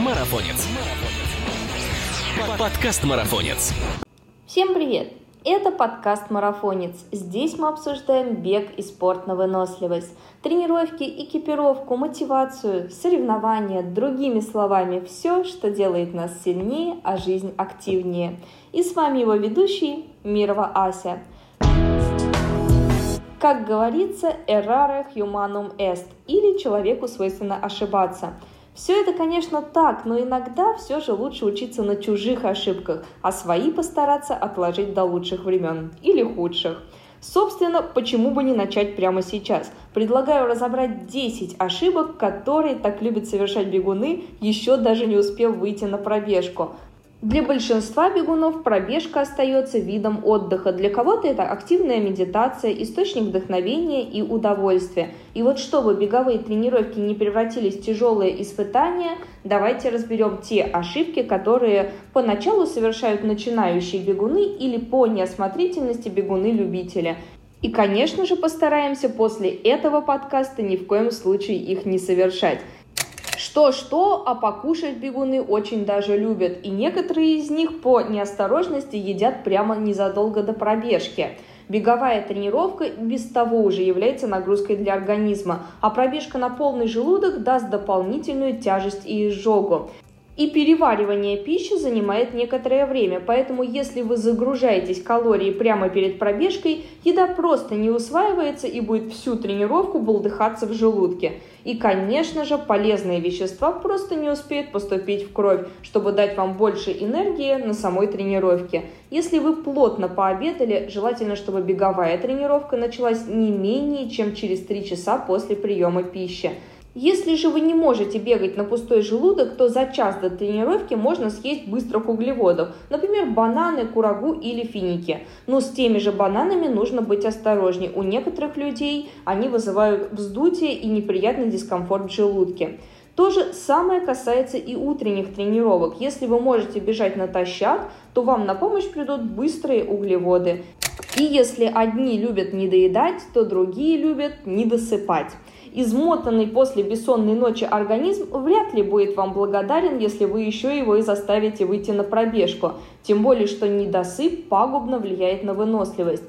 Марафонец. Подкаст Марафонец. Всем привет! Это подкаст «Марафонец». Здесь мы обсуждаем бег и спорт на выносливость, тренировки, экипировку, мотивацию, соревнования, другими словами, все, что делает нас сильнее, а жизнь активнее. И с вами его ведущий Мирова Ася. Как говорится, errare humanum est, или человеку свойственно ошибаться – все это, конечно, так, но иногда все же лучше учиться на чужих ошибках, а свои постараться отложить до лучших времен или худших. Собственно, почему бы не начать прямо сейчас? Предлагаю разобрать 10 ошибок, которые так любят совершать бегуны, еще даже не успев выйти на пробежку. Для большинства бегунов пробежка остается видом отдыха. Для кого-то это активная медитация, источник вдохновения и удовольствия. И вот чтобы беговые тренировки не превратились в тяжелые испытания, давайте разберем те ошибки, которые поначалу совершают начинающие бегуны или по неосмотрительности бегуны-любители. И, конечно же, постараемся после этого подкаста ни в коем случае их не совершать. Что-что, а покушать бегуны очень даже любят, и некоторые из них по неосторожности едят прямо незадолго до пробежки. Беговая тренировка без того уже является нагрузкой для организма, а пробежка на полный желудок даст дополнительную тяжесть и изжогу. И переваривание пищи занимает некоторое время, поэтому если вы загружаетесь калории прямо перед пробежкой, еда просто не усваивается и будет всю тренировку булдыхаться в желудке. И, конечно же, полезные вещества просто не успеют поступить в кровь, чтобы дать вам больше энергии на самой тренировке. Если вы плотно пообедали, желательно, чтобы беговая тренировка началась не менее чем через 3 часа после приема пищи. Если же вы не можете бегать на пустой желудок, то за час до тренировки можно съесть быстрых углеводов, например, бананы, курагу или финики. Но с теми же бананами нужно быть осторожнее. У некоторых людей они вызывают вздутие и неприятный дискомфорт в желудке. То же самое касается и утренних тренировок. Если вы можете бежать натощак, то вам на помощь придут быстрые углеводы. И если одни любят недоедать, то другие любят недосыпать измотанный после бессонной ночи организм вряд ли будет вам благодарен, если вы еще его и заставите выйти на пробежку. Тем более, что недосып пагубно влияет на выносливость.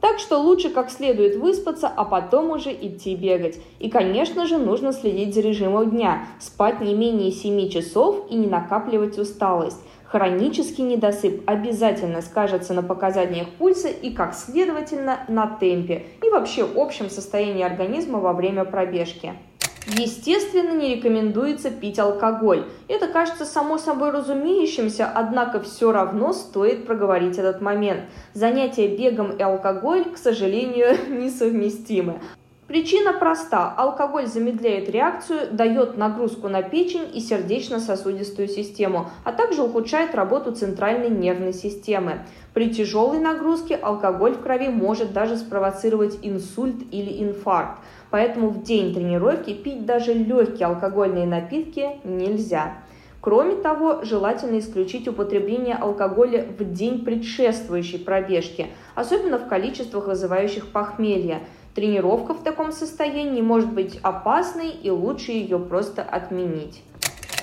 Так что лучше как следует выспаться, а потом уже идти бегать. И, конечно же, нужно следить за режимом дня, спать не менее 7 часов и не накапливать усталость. Хронический недосып обязательно скажется на показаниях пульса и, как следовательно, на темпе и вообще общем состоянии организма во время пробежки. Естественно, не рекомендуется пить алкоголь. Это кажется само собой разумеющимся, однако все равно стоит проговорить этот момент. Занятия бегом и алкоголь, к сожалению, несовместимы. Причина проста. Алкоголь замедляет реакцию, дает нагрузку на печень и сердечно-сосудистую систему, а также ухудшает работу центральной нервной системы. При тяжелой нагрузке алкоголь в крови может даже спровоцировать инсульт или инфаркт. Поэтому в день тренировки пить даже легкие алкогольные напитки нельзя. Кроме того, желательно исключить употребление алкоголя в день предшествующей пробежки, особенно в количествах, вызывающих похмелье. Тренировка в таком состоянии может быть опасной и лучше ее просто отменить.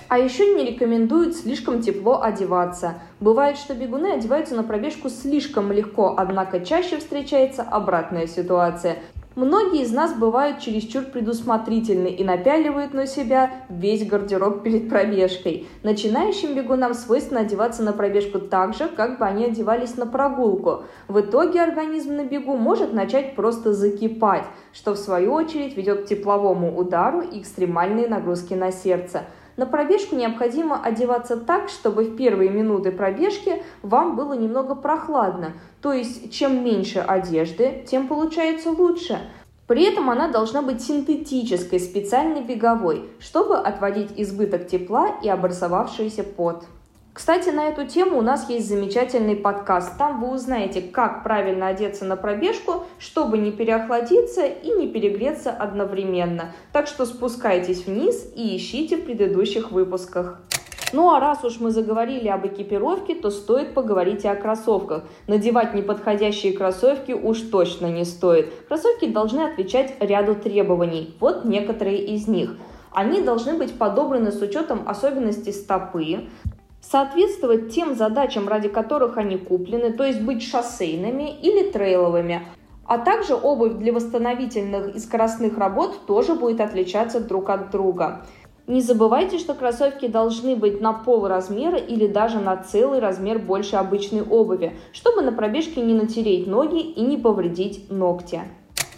А еще не рекомендуют слишком тепло одеваться. Бывает, что бегуны одеваются на пробежку слишком легко, однако чаще встречается обратная ситуация. Многие из нас бывают чересчур предусмотрительны и напяливают на себя весь гардероб перед пробежкой. Начинающим бегунам свойственно одеваться на пробежку так же, как бы они одевались на прогулку. В итоге организм на бегу может начать просто закипать, что в свою очередь ведет к тепловому удару и экстремальной нагрузке на сердце – на пробежку необходимо одеваться так, чтобы в первые минуты пробежки вам было немного прохладно. То есть, чем меньше одежды, тем получается лучше. При этом она должна быть синтетической, специальной беговой, чтобы отводить избыток тепла и образовавшийся пот. Кстати, на эту тему у нас есть замечательный подкаст. Там вы узнаете, как правильно одеться на пробежку, чтобы не переохладиться и не перегреться одновременно. Так что спускайтесь вниз и ищите в предыдущих выпусках. Ну а раз уж мы заговорили об экипировке, то стоит поговорить и о кроссовках. Надевать неподходящие кроссовки уж точно не стоит. Кроссовки должны отвечать ряду требований. Вот некоторые из них – Они должны быть подобраны с учетом особенностей стопы, соответствовать тем задачам, ради которых они куплены, то есть быть шоссейными или трейловыми. А также обувь для восстановительных и скоростных работ тоже будет отличаться друг от друга. Не забывайте, что кроссовки должны быть на пол размера или даже на целый размер больше обычной обуви, чтобы на пробежке не натереть ноги и не повредить ногти.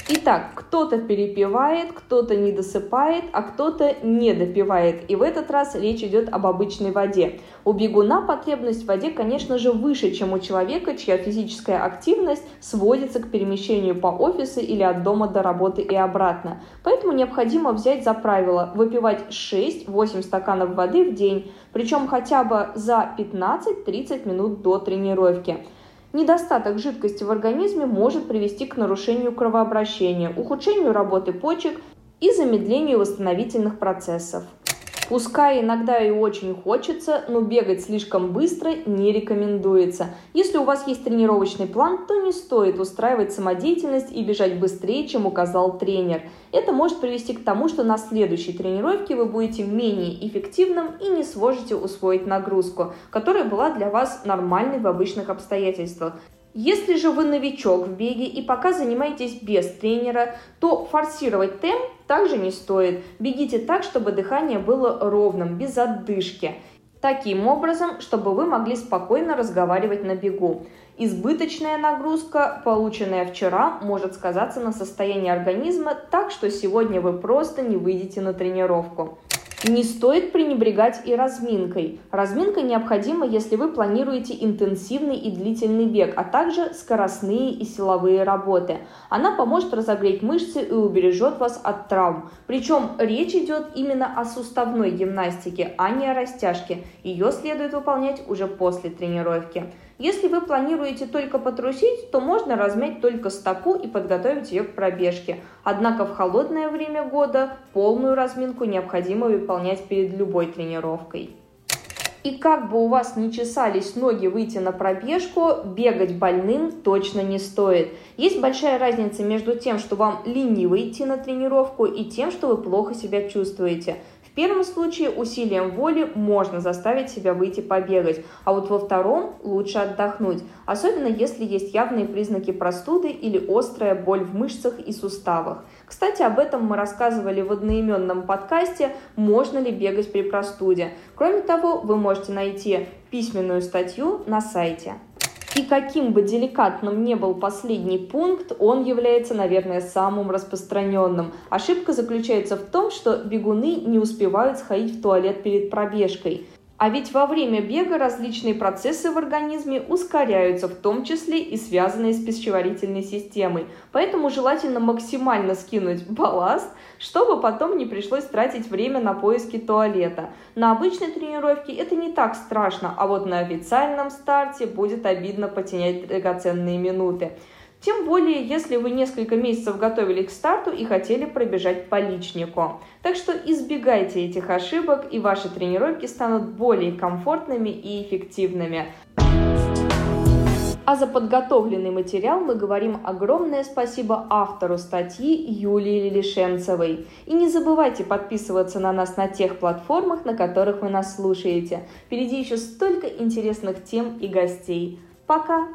Итак, кто-то перепивает, кто-то не досыпает, а кто-то не допивает. И в этот раз речь идет об обычной воде. У бегуна потребность в воде, конечно же, выше, чем у человека, чья физическая активность сводится к перемещению по офису или от дома до работы и обратно. Поэтому необходимо взять за правило выпивать 6-8 стаканов воды в день, причем хотя бы за 15-30 минут до тренировки. Недостаток жидкости в организме может привести к нарушению кровообращения, ухудшению работы почек и замедлению восстановительных процессов. Пускай иногда и очень хочется, но бегать слишком быстро не рекомендуется. Если у вас есть тренировочный план, то не стоит устраивать самодеятельность и бежать быстрее, чем указал тренер. Это может привести к тому, что на следующей тренировке вы будете менее эффективным и не сможете усвоить нагрузку, которая была для вас нормальной в обычных обстоятельствах. Если же вы новичок в беге и пока занимаетесь без тренера, то форсировать темп также не стоит. Бегите так, чтобы дыхание было ровным, без отдышки. Таким образом, чтобы вы могли спокойно разговаривать на бегу. Избыточная нагрузка, полученная вчера, может сказаться на состоянии организма так, что сегодня вы просто не выйдете на тренировку. Не стоит пренебрегать и разминкой. Разминка необходима, если вы планируете интенсивный и длительный бег, а также скоростные и силовые работы. Она поможет разогреть мышцы и убережет вас от травм. Причем речь идет именно о суставной гимнастике, а не о растяжке. Ее следует выполнять уже после тренировки. Если вы планируете только потрусить, то можно размять только стопу и подготовить ее к пробежке. Однако в холодное время года полную разминку необходимо выполнять перед любой тренировкой. И как бы у вас не чесались ноги выйти на пробежку, бегать больным точно не стоит. Есть большая разница между тем, что вам лениво идти на тренировку и тем, что вы плохо себя чувствуете – первом случае усилием воли можно заставить себя выйти побегать, а вот во втором лучше отдохнуть, особенно если есть явные признаки простуды или острая боль в мышцах и суставах. Кстати, об этом мы рассказывали в одноименном подкасте «Можно ли бегать при простуде?». Кроме того, вы можете найти письменную статью на сайте. И каким бы деликатным ни был последний пункт, он является, наверное, самым распространенным. Ошибка заключается в том, что бегуны не успевают сходить в туалет перед пробежкой. А ведь во время бега различные процессы в организме ускоряются, в том числе и связанные с пищеварительной системой. Поэтому желательно максимально скинуть балласт, чтобы потом не пришлось тратить время на поиски туалета. На обычной тренировке это не так страшно, а вот на официальном старте будет обидно потерять драгоценные минуты. Тем более, если вы несколько месяцев готовились к старту и хотели пробежать по личнику. Так что избегайте этих ошибок, и ваши тренировки станут более комфортными и эффективными. А за подготовленный материал мы говорим огромное спасибо автору статьи Юлии Лишенцевой. И не забывайте подписываться на нас на тех платформах, на которых вы нас слушаете. Впереди еще столько интересных тем и гостей. Пока!